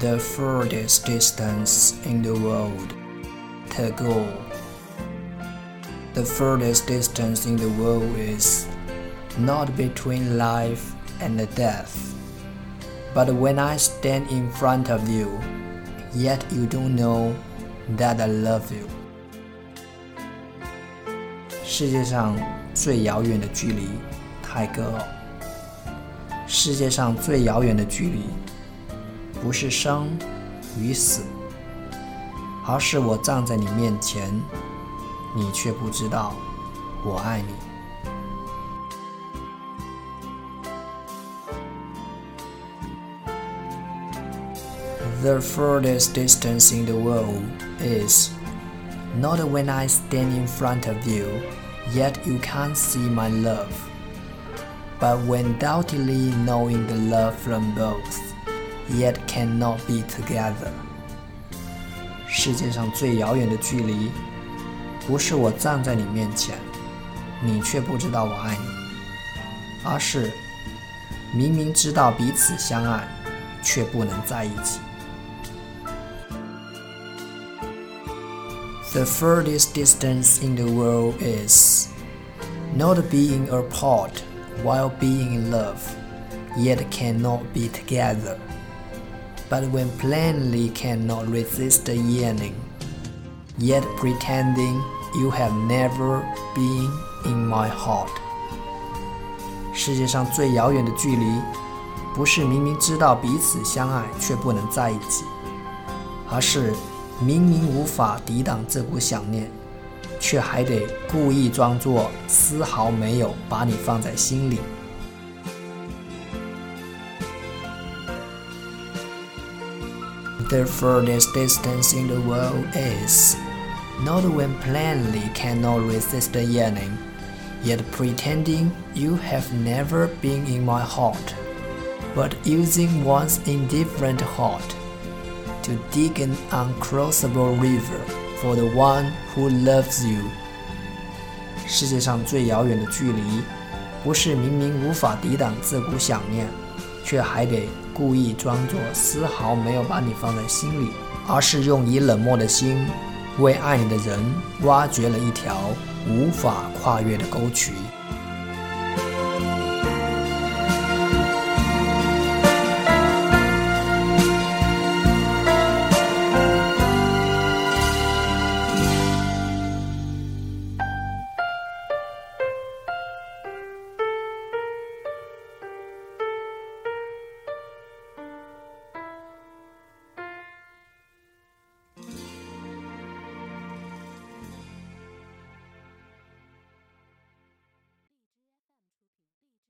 The furthest distance in the world. Tagore. The furthest distance in the world is not between life and death, but when I stand in front of you, yet you don't know that I love you. 世界上最遥远的距离，泰戈尔。世界上最遥远的距离， 不是生与死，而是我站在你面前，你却不知道我爱你。The furthest distance in the world is not when I stand in front of you, yet you can't see my love, but when doubtingly knowing the love from both, yet cannot be together. 世界上最遥远的距离，不是我站在你面前，你却不知道我爱你，而是明明知道彼此相爱，却不能在一起。The furthest distance in the world is not being apart while being in love, yet cannot be together, But when plainly cannot resist the yearning, yet pretending you have never been in my heart. 世界上最遥远的距离，不是明明知道彼此相爱却不能在一起，而是明明无法抵挡这股想念，却还得故意装作丝毫没有把你放在心里。The furthest distance in the world is not when plainly cannot resist the yearning, yet pretending you have never been in my heart, but using one's indifferent heart to dig an uncrossable river for the one who loves you。世界上最遥远的距离，不是明明无法抵挡这股想念，却还得 故意装作丝毫没有把你放在心里，而是用以冷漠的心，为爱你的人挖掘了一条无法跨越的沟渠。